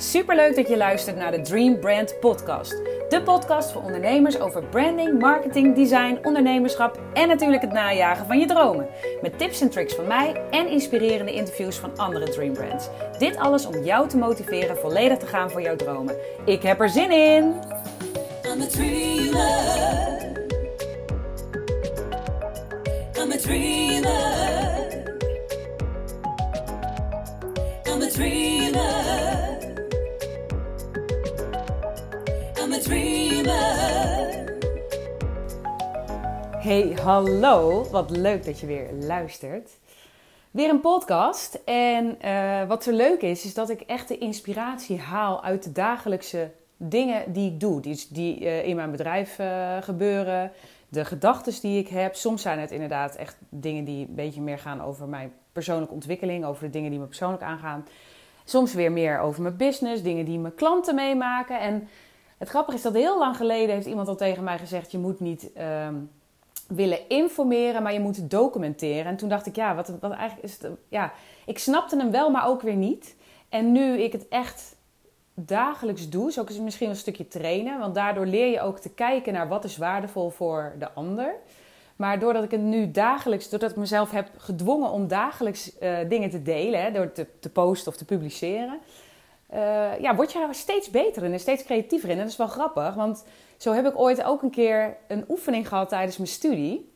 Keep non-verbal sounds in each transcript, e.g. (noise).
Superleuk dat je luistert naar de Dream Brand Podcast. De podcast voor ondernemers over branding, marketing, design, ondernemerschap en natuurlijk het najagen van je dromen. Met tips en tricks van mij en inspirerende interviews van andere Dream Brands. Dit alles om jou te motiveren volledig te gaan voor jouw dromen. Ik heb er zin in! I'm a dreamer. I'm a dreamer. I'm a dreamer. I'm dreamer. Hey, hallo. Wat leuk dat je weer luistert. Weer een podcast. En uh, wat zo leuk is, is dat ik echt de inspiratie haal uit de dagelijkse dingen die ik doe. Die, die uh, in mijn bedrijf uh, gebeuren. De gedachten die ik heb. Soms zijn het inderdaad echt dingen die een beetje meer gaan over mijn persoonlijke ontwikkeling. Over de dingen die me persoonlijk aangaan. Soms weer meer over mijn business. Dingen die mijn klanten meemaken. En het grappige is dat heel lang geleden heeft iemand al tegen mij gezegd: je moet niet um, willen informeren, maar je moet documenteren. En toen dacht ik, ja, wat, wat eigenlijk is het. Ja, ik snapte hem wel, maar ook weer niet. En nu ik het echt dagelijks doe, zo is het misschien een stukje trainen, want daardoor leer je ook te kijken naar wat is waardevol voor de ander. Maar doordat ik het nu dagelijks, doordat ik mezelf heb gedwongen om dagelijks uh, dingen te delen, hè, door te posten of te publiceren, uh, ja, word je er steeds beter in en steeds creatiever in. En dat is wel grappig, want zo heb ik ooit ook een keer een oefening gehad tijdens mijn studie.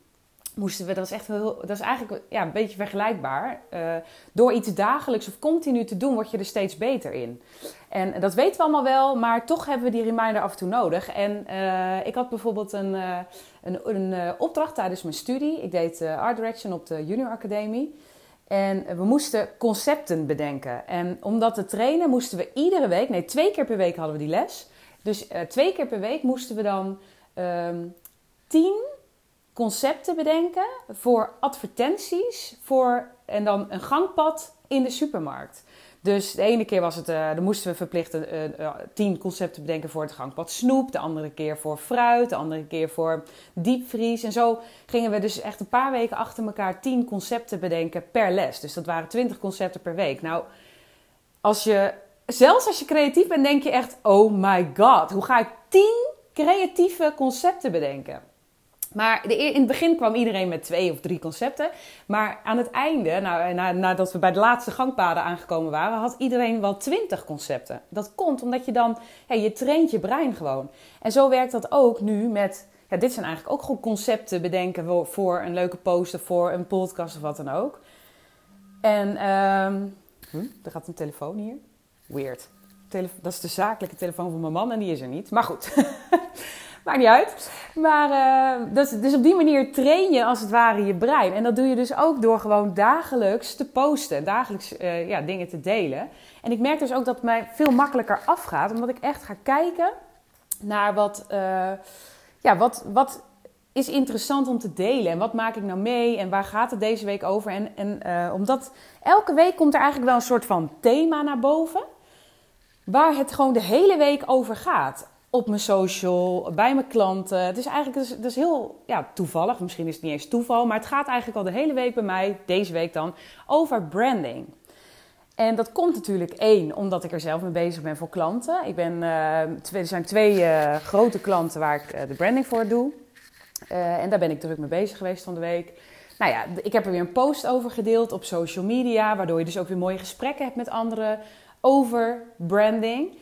Moesten we, dat is echt heel, dat is eigenlijk ja, een beetje vergelijkbaar. Uh, door iets dagelijks of continu te doen, word je er steeds beter in. En dat weten we allemaal wel, maar toch hebben we die reminder af en toe nodig. En uh, ik had bijvoorbeeld een, een, een opdracht tijdens mijn studie. Ik deed Art Direction op de Junior Academie. En we moesten concepten bedenken. En om dat te trainen moesten we iedere week, nee, twee keer per week hadden we die les. Dus uh, twee keer per week moesten we dan um, tien concepten bedenken voor advertenties voor, en dan een gangpad in de supermarkt. Dus de ene keer was het, uh, dan moesten we verplicht uh, uh, tien concepten bedenken voor het gangpad snoep. De andere keer voor fruit. De andere keer voor diepvries. En zo gingen we dus echt een paar weken achter elkaar tien concepten bedenken per les. Dus dat waren twintig concepten per week. Nou, als je, zelfs als je creatief bent, denk je echt: oh my god, hoe ga ik tien creatieve concepten bedenken? Maar de, in het begin kwam iedereen met twee of drie concepten. Maar aan het einde, nou, na, nadat we bij de laatste gangpaden aangekomen waren, had iedereen wel twintig concepten. Dat komt omdat je dan, ja, je traint je brein gewoon. En zo werkt dat ook nu met, ja, dit zijn eigenlijk ook gewoon concepten bedenken voor een leuke poster, voor een podcast of wat dan ook. En um, hm, er gaat een telefoon hier. Weird. Telef dat is de zakelijke telefoon van mijn man en die is er niet. Maar goed. (laughs) Maakt niet uit. Maar uh, dus, dus op die manier train je als het ware je brein. En dat doe je dus ook door gewoon dagelijks te posten. Dagelijks uh, ja, dingen te delen. En ik merk dus ook dat het mij veel makkelijker afgaat. Omdat ik echt ga kijken naar wat, uh, ja, wat, wat is interessant om te delen. En wat maak ik nou mee? En waar gaat het deze week over? En, en omdat elke week komt er eigenlijk wel een soort van thema naar boven. Waar het gewoon de hele week over gaat op mijn social, bij mijn klanten. Het is eigenlijk het is, heel ja, toevallig. Misschien is het niet eens toeval. Maar het gaat eigenlijk al de hele week bij mij, deze week dan, over branding. En dat komt natuurlijk één, omdat ik er zelf mee bezig ben voor klanten. Ik ben, twee, er zijn twee uh, grote klanten waar ik uh, de branding voor doe. en daar ben ik druk mee bezig geweest van de week. Nou ja, ik heb er weer een post over gedeeld op social media, waardoor je dus ook weer mooie gesprekken hebt met anderen over branding.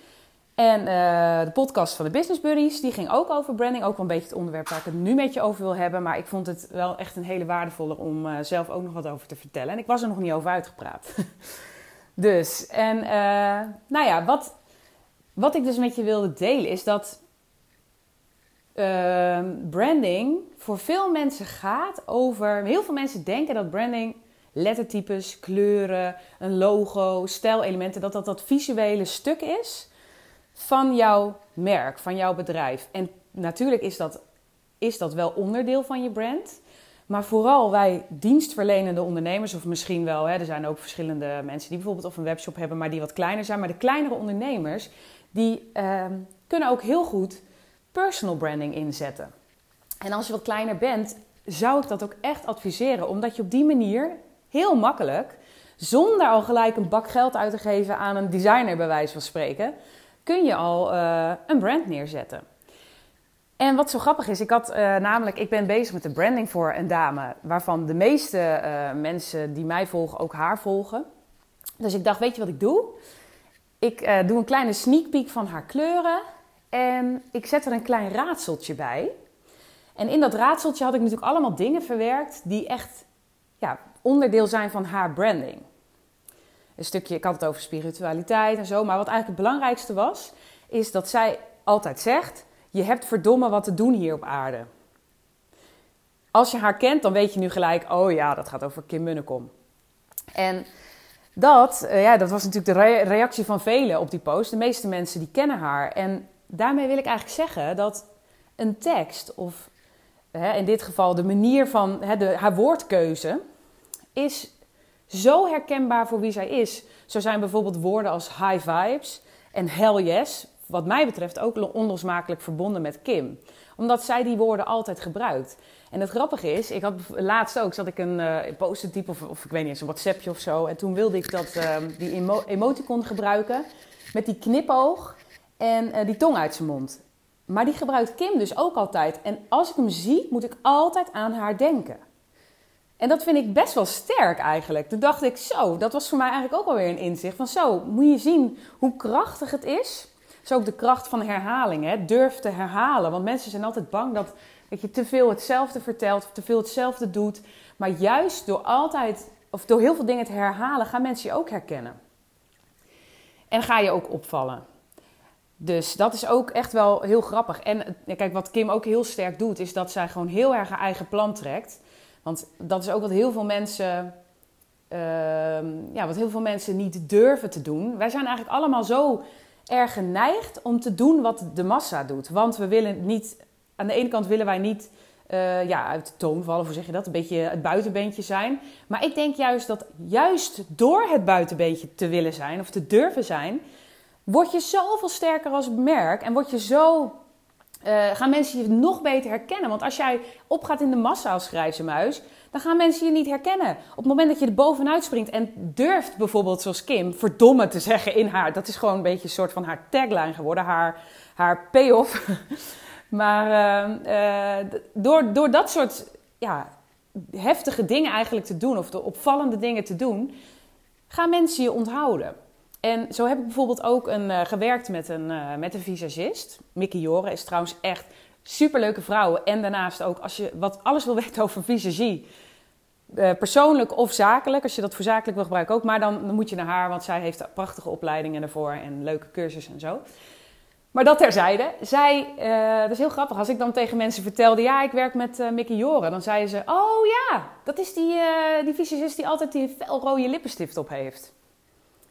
En uh, de podcast van de Business Buddies, die ging ook over branding. Ook wel een beetje het onderwerp waar ik het nu met je over wil hebben. Maar ik vond het wel echt een hele waardevolle om uh, zelf ook nog wat over te vertellen. En ik was er nog niet over uitgepraat. (laughs) dus, en uh, nou ja, wat, wat ik dus met je wilde delen is dat ehm, branding voor veel mensen gaat over... Heel veel mensen denken dat branding lettertypes, kleuren, een logo, stijlelementen... dat dat dat visuele stuk is van jouw merk, van jouw bedrijf. En natuurlijk is dat, is dat wel onderdeel van je brand. Maar vooral wij dienstverlenende ondernemers, of misschien wel, hè, er zijn ook verschillende mensen die bijvoorbeeld of een webshop hebben, maar die wat kleiner zijn. Maar de kleinere ondernemers, die uh, kunnen ook heel goed personal branding inzetten. En als je wat kleiner bent, zou ik dat ook echt adviseren, omdat je op die manier heel makkelijk zonder al gelijk een bak geld uit te geven aan een designer, bij wijze van spreken, kun je al uh, een brand neerzetten. En wat zo grappig is, ik had uh, namelijk, ik ben bezig met de branding voor een dame, waarvan de meeste uh, mensen die mij volgen ook haar volgen. Dus ik dacht, weet je wat ik doe? Ik doe een kleine sneak peek van haar kleuren en ik zet er een klein raadseltje bij. En in dat raadseltje had ik natuurlijk allemaal dingen verwerkt die echt ja, onderdeel zijn van haar branding. Een stukje, ik had het over spiritualiteit en zo, maar wat eigenlijk het belangrijkste was, is dat zij altijd zegt: Je hebt verdomme wat te doen hier op aarde. Als je haar kent, dan weet je nu gelijk: Oh ja, dat gaat over Kim Munnekom. En dat, uh, ja, dat was natuurlijk de reactie van velen op die post. De meeste mensen die kennen haar. En daarmee wil ik eigenlijk zeggen dat een tekst, of hè, in dit geval de manier van hè, de, haar woordkeuze, is zo herkenbaar voor wie zij is. Zo zijn bijvoorbeeld woorden als high vibes en hell yes, wat mij betreft ook onlosmakelijk verbonden met Kim. Omdat zij die woorden altijd gebruikt. En het grappige is, ik had laatst ook, zat ik een uh, post-it of, of ik weet niet eens, een WhatsAppje of zo. En toen wilde ik dat, uh, die emo emoticon gebruiken met die knipoog en uh, die tong uit zijn mond. Maar die gebruikt Kim dus ook altijd. En als ik hem zie, moet ik altijd aan haar denken. En dat vind ik best wel sterk eigenlijk. Toen dacht ik, zo, dat was voor mij eigenlijk ook alweer een inzicht. Van zo, moet je zien hoe krachtig het is. Zo ook de kracht van herhaling, hè? durf te herhalen. Want mensen zijn altijd bang dat, dat je te veel hetzelfde vertelt of te veel hetzelfde doet. Maar juist door altijd, of door heel veel dingen te herhalen, gaan mensen je ook herkennen. En ga je ook opvallen. Dus dat is ook echt wel heel grappig. En kijk, wat Kim ook heel sterk doet, is dat zij gewoon heel erg haar eigen plan trekt. Want dat is ook wat heel veel mensen, uh, ja, wat heel veel mensen niet durven te doen. Wij zijn eigenlijk allemaal zo erg geneigd om te doen wat de massa doet. Want we willen niet, aan de ene kant willen wij niet uh, ja, uit de toon vallen, hoe zeg je dat? Een beetje het buitenbeentje zijn. Maar ik denk juist dat juist door het buitenbeentje te willen zijn of te durven zijn, word je zoveel sterker als merk en word je zo uh, gaan mensen je nog beter herkennen. Want als jij opgaat in de massa als grijze muis, dan gaan mensen je niet herkennen. Op het moment dat je er bovenuit springt en durft bijvoorbeeld zoals Kim verdomme te zeggen in haar, dat is gewoon een beetje een soort van haar tagline geworden, haar, haar payoff. (laughs) maar uh, uh, door, door dat soort ja, heftige dingen eigenlijk te doen, of de opvallende dingen te doen, gaan mensen je onthouden. En zo heb ik bijvoorbeeld ook een, uh, gewerkt met een, uh, met een visagist. Mickey Joren is trouwens echt superleuke vrouw. En daarnaast ook, als je wat alles wil (laughs) weten over visagie, uh, persoonlijk of zakelijk, als je dat voor zakelijk wil gebruiken ook. Maar dan, moet je naar haar, want zij heeft prachtige opleidingen ervoor en leuke cursussen en zo. Maar dat terzijde. Zij, dat is heel grappig, als ik dan tegen mensen vertelde, ja, ik werk met Mickey Joren. Dan zeiden ze, oh ja, dat is die, die visagist die altijd die felrode lippenstift op heeft.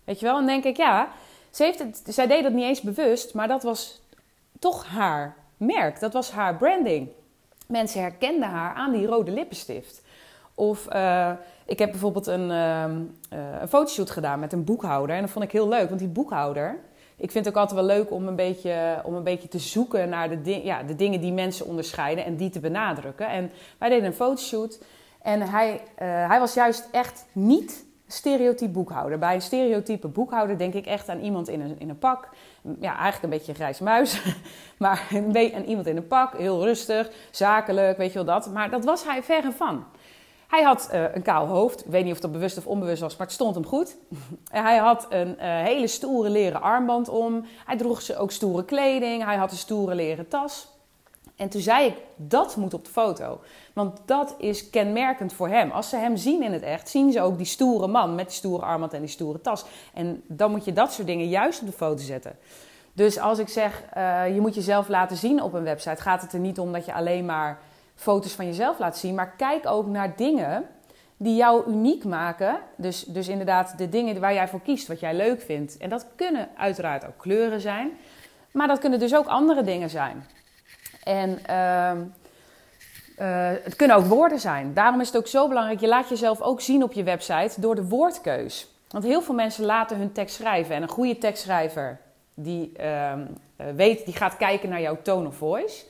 Weet je wel? En denk ik, ja, ze heeft het, zij deed dat niet eens bewust, maar dat was toch haar merk. Dat was haar branding. Mensen herkenden haar aan die rode lippenstift. Of uh, ik heb bijvoorbeeld een, uh, een fotoshoot gedaan met een boekhouder. En dat vond ik heel leuk, want die boekhouder... Ik vind het ook altijd wel leuk om een beetje, om een beetje te zoeken naar de, ja, de dingen die mensen onderscheiden en die te benadrukken. En wij deden een fotoshoot en hij, uh, hij was juist echt niet stereotyp boekhouder. Bij een stereotype boekhouder denk ik echt aan iemand in een, in een pak. Ja, eigenlijk een beetje een grijze muis. (laughs) maar een iemand in een pak, heel rustig, zakelijk, weet je wel dat. Maar dat was hij verre van. Hij had uh, een kaal hoofd. Ik weet niet of dat bewust of onbewust was, maar het stond hem goed. (laughs) hij had een uh, hele stoere leren armband om. Hij droeg ook stoere kleding. Hij had een stoere leren tas. En toen zei ik, dat moet op de foto. Want dat is kenmerkend voor hem. Als ze hem zien in het echt, zien ze ook die stoere man met die stoere armband en die stoere tas. En dan moet je dat soort dingen juist op de foto zetten. Dus als ik zeg, uh, je moet jezelf laten zien op een website, gaat het er niet om dat je alleen maar foto's van jezelf laat zien. Maar kijk ook naar dingen die jou uniek maken. Dus, dus inderdaad de dingen waar jij voor kiest, wat jij leuk vindt. En dat kunnen uiteraard ook kleuren zijn. Maar dat kunnen dus ook andere dingen zijn. En uh, uh, het kunnen ook woorden zijn. Daarom is het ook zo belangrijk, je laat jezelf ook zien op je website door de woordkeus. Want heel veel mensen laten hun tekst schrijven. En een goede tekstschrijver, die, uh, weet, die gaat kijken naar jouw tone of voice.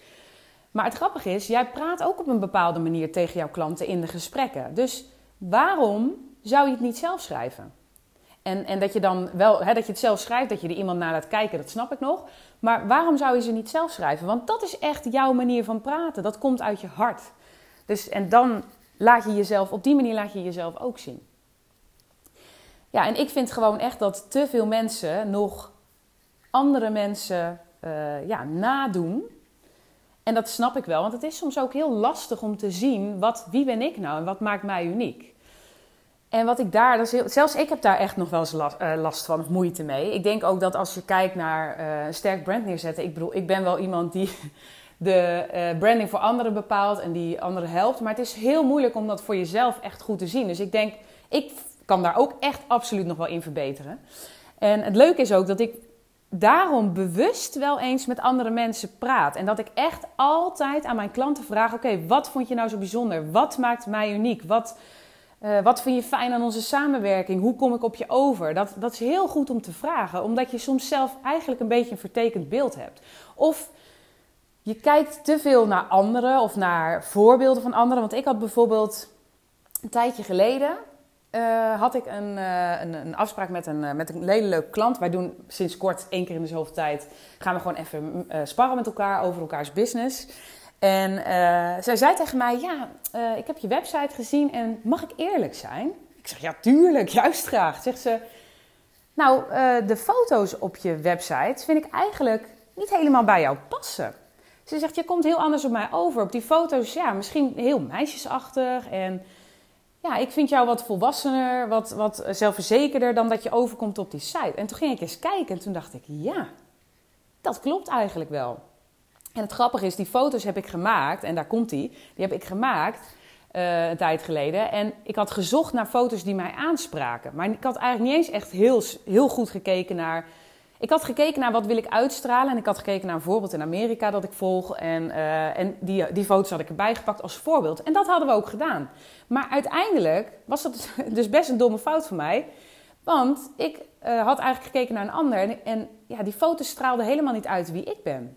Maar het grappige is, jij praat ook op een bepaalde manier tegen jouw klanten in de gesprekken. Dus waarom zou je het niet zelf schrijven? En, en dat je dan wel, hè, dat je het zelf schrijft, dat je er iemand naar laat kijken, dat snap ik nog. Maar waarom zou je ze niet zelf schrijven? Want dat is echt jouw manier van praten. Dat komt uit je hart. Dus, en dan laat je jezelf, op die manier laat je jezelf ook zien. Ja, en ik vind gewoon echt dat te veel mensen nog andere mensen uh, ja, nadoen. En dat snap ik wel, want het is soms ook heel lastig om te zien wat, wie ben ik nou en wat maakt mij uniek. En wat ik daar, is zelfs ik heb daar echt nog wel eens last, uh, last, van of moeite mee. Ik denk ook dat als je kijkt naar een sterk brand neerzetten, ik bedoel, ik ben wel iemand die (laughs) de uh, branding voor anderen bepaalt en die anderen helpt. Maar het is heel moeilijk om dat voor jezelf echt goed te zien. Dus ik denk, ik kan daar ook echt absoluut nog wel in verbeteren. En het leuke is ook dat ik daarom bewust wel eens met andere mensen praat. En dat ik echt altijd aan mijn klanten vraag: oké, wat vond je nou zo bijzonder? Wat maakt mij uniek? Wat, uh, wat vind je fijn aan onze samenwerking? Hoe kom ik op je over? Dat, dat is heel goed om te vragen, omdat je soms zelf eigenlijk een beetje een vertekend beeld hebt. Of je kijkt te veel naar anderen of naar voorbeelden van anderen. Want ik had bijvoorbeeld een tijdje geleden uh, had ik een, uh, een, een, afspraak met een, met een hele leuke klant. Wij doen sinds kort, één keer in de zoveel tijd, gaan we gewoon even sparren met elkaar over elkaars business. En zij zei tegen mij, ja, ik heb je website gezien en mag ik eerlijk zijn? Ik zeg, ja, tuurlijk, juist graag. Zegt ze, nou, de foto's op je website vind ik eigenlijk niet helemaal bij jou passen. Ze zegt, je komt heel anders op mij over. Op die foto's, ja, misschien heel meisjesachtig en ja, ik vind jou wat volwassener, wat, wat zelfverzekerder dan dat je overkomt op die site. En toen ging ik eens kijken en toen dacht ik, ja, dat klopt eigenlijk wel. En het grappige is, die foto's heb ik gemaakt, en daar komt die, die heb ik gemaakt uh, een tijd geleden. En ik had gezocht naar foto's die mij aanspraken. Maar ik had eigenlijk niet eens echt heel, heel goed gekeken naar ik had gekeken naar wat wil ik uitstralen. En ik had gekeken naar een voorbeeld in Amerika dat ik volg. En, uh, en die, die foto's had ik erbij gepakt als voorbeeld. En dat hadden we ook gedaan. Maar uiteindelijk was dat dus (laughs) best een domme fout van mij. Want ik uh, had eigenlijk gekeken naar een ander. En, en, ja, die foto's straalden helemaal niet uit wie ik ben.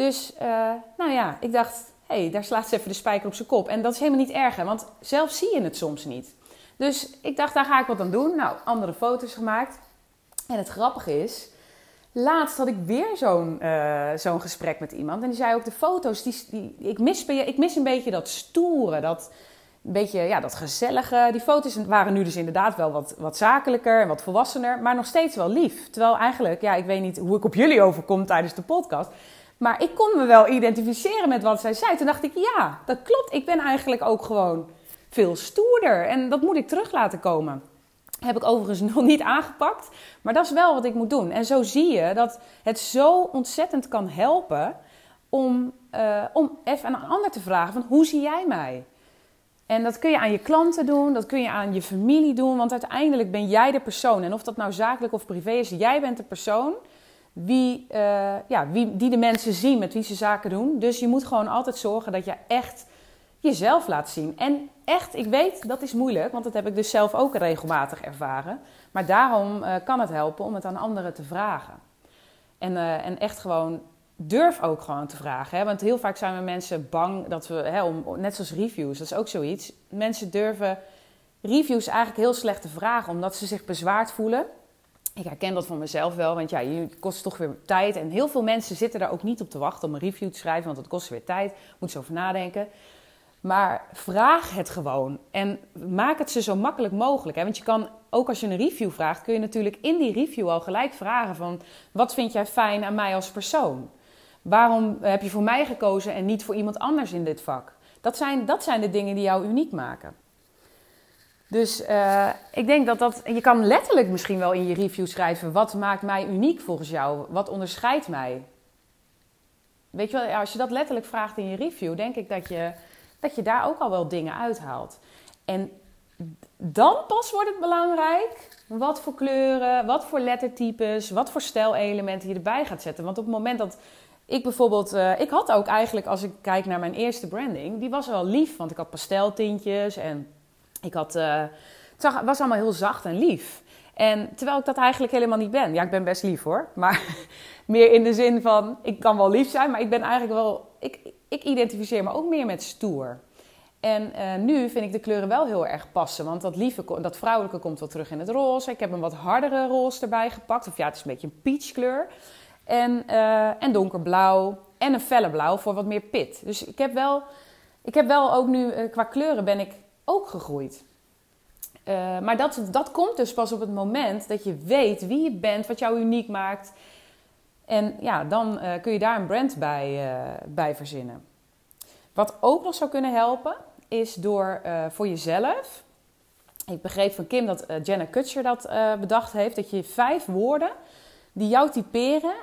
Dus, uh, nou ja, ik dacht, hé, hey, daar slaat ze even de spijker op zijn kop. En dat is helemaal niet erg, want zelf zie je het soms niet. Dus ik dacht, daar ga ik wat aan doen. Nou, andere foto's gemaakt. En het grappige is, laatst had ik weer zo'n uh, zo'n gesprek met iemand. En die zei ook, de foto's, die, die, ik, mis, ik mis een beetje dat stoere, dat, een beetje ja, dat gezellige. Die foto's waren nu dus inderdaad wel wat, wat zakelijker en wat volwassener, maar nog steeds wel lief. Terwijl eigenlijk, ja, ik weet niet hoe ik op jullie overkom tijdens de podcast. Maar ik kon me wel identificeren met wat zij zei. Toen dacht ik, ja, dat klopt. Ik ben eigenlijk ook gewoon veel stoerder. En dat moet ik terug laten komen. Heb ik overigens (laughs) nog niet aangepakt. Maar dat is wel wat ik moet doen. En zo zie je dat het zo ontzettend kan helpen om, uh, om even aan een ander te vragen: van, hoe zie jij mij? En dat kun je aan je klanten doen, dat kun je aan je familie doen, want uiteindelijk ben jij de persoon. En of dat nou zakelijk of privé is, jij bent de persoon wie, uh, ja, wie, die de mensen zien met wie ze zaken doen. Dus je moet gewoon altijd zorgen dat je echt jezelf laat zien. En echt, ik weet dat is moeilijk, want dat heb ik dus zelf ook regelmatig ervaren. Maar daarom uh, kan het helpen om het aan anderen te vragen. En, uh, en echt gewoon durf ook gewoon te vragen. Hè? Want heel vaak zijn we mensen bang dat we, hè, om, net zoals reviews, dat is ook zoiets. Mensen durven reviews eigenlijk heel slecht te vragen, omdat ze zich bezwaard voelen. Ik herken dat van mezelf wel, want ja, je kost toch weer tijd. En heel veel mensen zitten daar ook niet op te wachten om een review te schrijven, want het kost weer tijd. Moet ze over nadenken. Maar vraag het gewoon en maak het ze zo makkelijk mogelijk. Hè? Want je kan, ook als je een review vraagt, kun je natuurlijk in die review al gelijk vragen van... wat vind jij fijn aan mij als persoon? Waarom heb je voor mij gekozen en niet voor iemand anders in dit vak? Dat zijn, dat zijn de dingen die jou uniek maken. Dus uh, ik denk dat dat. Je kan letterlijk misschien wel in je review schrijven: wat maakt mij uniek volgens jou? Wat onderscheidt mij? Weet je wel, als je dat letterlijk vraagt in je review, denk ik dat je dat je daar ook al wel dingen uithaalt. En dan pas wordt het belangrijk wat voor kleuren, wat voor lettertypes, wat voor stijlelementen je erbij gaat zetten. Want op het moment dat ik bijvoorbeeld, uh, ik had ook eigenlijk, als ik kijk naar mijn eerste branding, die was wel lief, want ik had pasteltintjes en ik had, uh, het was allemaal heel zacht en lief. En terwijl ik dat eigenlijk helemaal niet ben. Ja, ik ben best lief hoor, maar (laughs) meer in de zin van, ik kan wel lief zijn, maar ik ben eigenlijk wel, ik, ik identificeer me ook meer met stoer. En uh, nu vind ik de kleuren wel heel erg passen. Want dat, lieve, dat vrouwelijke komt wel terug in het roze. Ik heb een wat hardere roze erbij gepakt. Of ja, het is een beetje een peachkleur. En, uh, en donkerblauw. En een felle blauw voor wat meer pit. Dus ik heb wel, ik heb wel ook nu, qua kleuren ben ik ook gegroeid. maar dat, dat komt dus pas op het moment dat je weet wie je bent, wat jou uniek maakt. En ja, dan kun je daar een brand bij, bij verzinnen. Wat ook nog zou kunnen helpen, is door voor jezelf. Ik begreep van Kim dat Jenna Kutcher dat bedacht heeft. Dat je vijf woorden die jou typeren.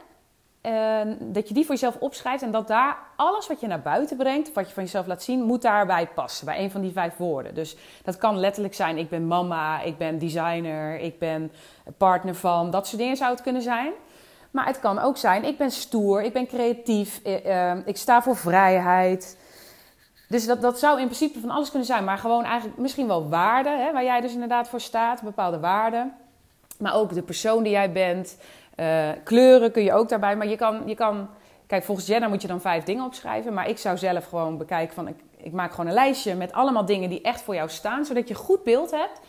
Dat je die voor jezelf opschrijft. En dat daar alles wat je naar buiten brengt. Wat je van jezelf laat zien. Moet daarbij passen. Bij een van die vijf woorden. Dus dat kan letterlijk zijn. Ik ben mama. Ik ben designer. Ik ben partner van. Dat soort dingen zou het kunnen zijn. Maar het kan ook zijn. Ik ben stoer. Ik ben creatief. ik sta voor vrijheid. Dus dat, dat zou in principe van alles kunnen zijn, maar gewoon eigenlijk misschien wel waarden, waar jij dus inderdaad voor staat, bepaalde waarden. Maar ook de persoon die jij bent. Uh, kleuren kun je ook daarbij. Maar je kan, je kan, kijk, volgens Jenna moet je dan vijf dingen opschrijven. Maar ik zou zelf gewoon bekijken van, ik, ik maak gewoon een lijstje met allemaal dingen die echt voor jou staan. Zodat je goed beeld hebt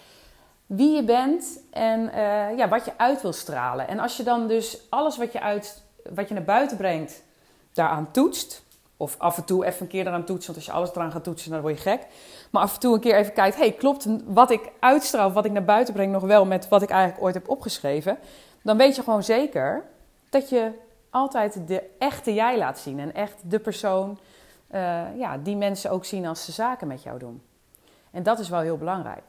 wie je bent en uh, ja, wat je uit wil stralen. En als je dan dus alles wat je, uit, wat je naar buiten brengt, daaraan toetst of af en toe even een keer eraan toetsen. Want als je alles eraan gaat toetsen, dan word je gek. Maar af en toe een keer even kijkt. hey, klopt wat ik uitstraal, wat ik naar buiten breng nog wel met wat ik eigenlijk ooit heb opgeschreven? Dan weet je gewoon zeker dat je altijd de echte jij laat zien. En echt de persoon uh, ja, die mensen ook zien als ze zaken met jou doen. En dat is wel heel belangrijk.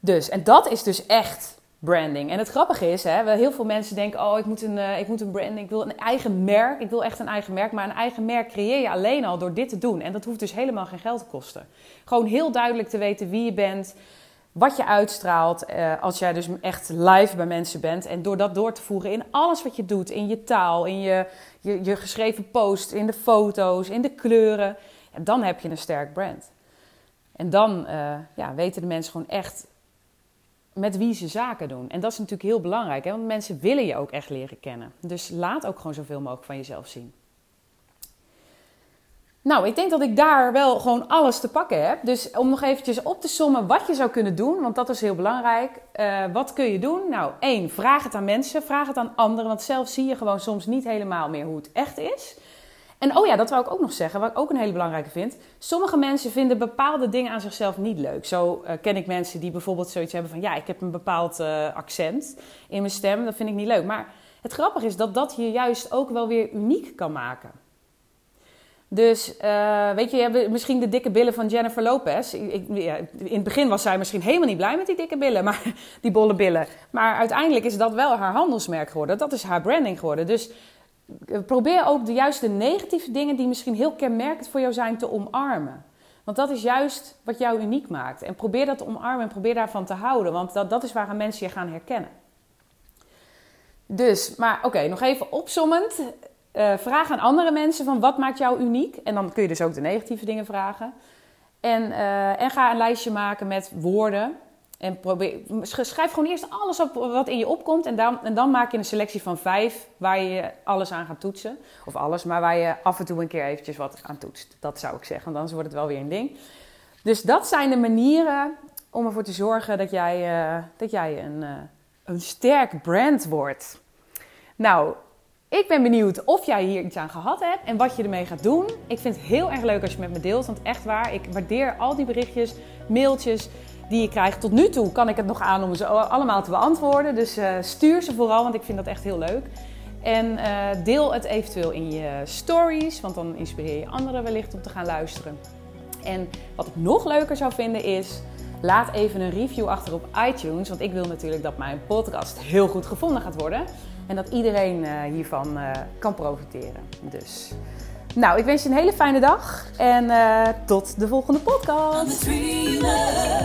Dus, en dat is dus echt branding. En het grappige is, hè, heel veel mensen denken: oh, ik moet, een, uh, ik moet een branding, ik wil een eigen merk. Ik wil echt een eigen merk. Maar een eigen merk creëer je alleen al door dit te doen. En dat hoeft dus helemaal geen geld te kosten. Gewoon heel duidelijk te weten wie je bent, wat je uitstraalt. Uh, als jij dus echt live bij mensen bent. En door dat door te voeren in alles wat je doet, in je taal, in je, je, je geschreven post, in de foto's, in de kleuren. dan heb je een sterk brand. En dan uh, ja, weten de mensen gewoon echt met wie ze zaken doen. En dat is natuurlijk heel belangrijk, hè? want mensen willen je ook echt leren kennen. Dus laat ook gewoon zoveel mogelijk van jezelf zien. Nou, ik denk dat ik daar wel gewoon alles te pakken heb. Dus om nog eventjes op te sommen wat je zou kunnen doen, want dat is heel belangrijk. Uh, wat kun je doen? Nou, één, vraag het aan mensen, vraag het aan anderen, want zelf zie je gewoon soms niet helemaal meer hoe het echt is. En oh ja, dat wou ik ook nog zeggen, wat ik ook een hele belangrijke vind. Sommige mensen vinden bepaalde dingen aan zichzelf niet leuk. Zo uh, ken ik mensen die bijvoorbeeld zoiets hebben van... ja, ik heb een bepaald uh, accent in mijn stem, dat vind ik niet leuk. Maar het grappige is dat dat je juist ook wel weer uniek kan maken. Dus uh, weet je, je hebt misschien de dikke billen van Jennifer Lopez. Ik, in het begin was zij misschien helemaal niet blij met die dikke billen, (laughs) maar die bolle billen. Maar uiteindelijk is dat wel haar handelsmerk geworden. Dat is haar branding geworden. Dus probeer ook de juiste negatieve dingen die misschien heel kenmerkend voor jou zijn te omarmen. Want dat is juist wat jou uniek maakt. En probeer dat te omarmen en probeer daarvan te houden. Want dat, dat is waar mensen je gaan herkennen. Dus, maar oké, nog even opzommend. Uh, vraag aan andere mensen van wat maakt jou uniek. En dan kun je dus ook de negatieve dingen vragen. En, uh, en ga een lijstje maken met woorden en probeer, schrijf gewoon eerst alles op wat in je opkomt. En dan, en dan maak je een selectie van vijf waar je alles aan gaat toetsen. Of alles, maar waar je af en toe een keer eventjes wat aan toetst. Dat zou ik zeggen, want anders wordt het wel weer een ding. Dus dat zijn de manieren om ervoor te zorgen dat jij, uh, dat jij een, een sterk brand wordt. Nou, ik ben benieuwd of jij hier iets aan gehad hebt en wat je ermee gaat doen. Ik vind het heel erg leuk als je met me deelt, want echt waar, ik waardeer al die berichtjes, mailtjes die je krijgt. Tot nu toe kan ik het nog aan om ze allemaal te beantwoorden. Dus uh, stuur ze vooral, want ik vind dat echt heel leuk. En uh, deel het eventueel in je stories, want dan inspireer je anderen wellicht om te gaan luisteren. En wat ik nog leuker zou vinden is, laat even een review achter op iTunes. Want ik wil natuurlijk dat mijn podcast heel goed gevonden gaat worden. En dat iedereen uh, hiervan kan profiteren. Dus, nou, ik wens je een hele fijne dag. En tot de volgende podcast. Dreamer.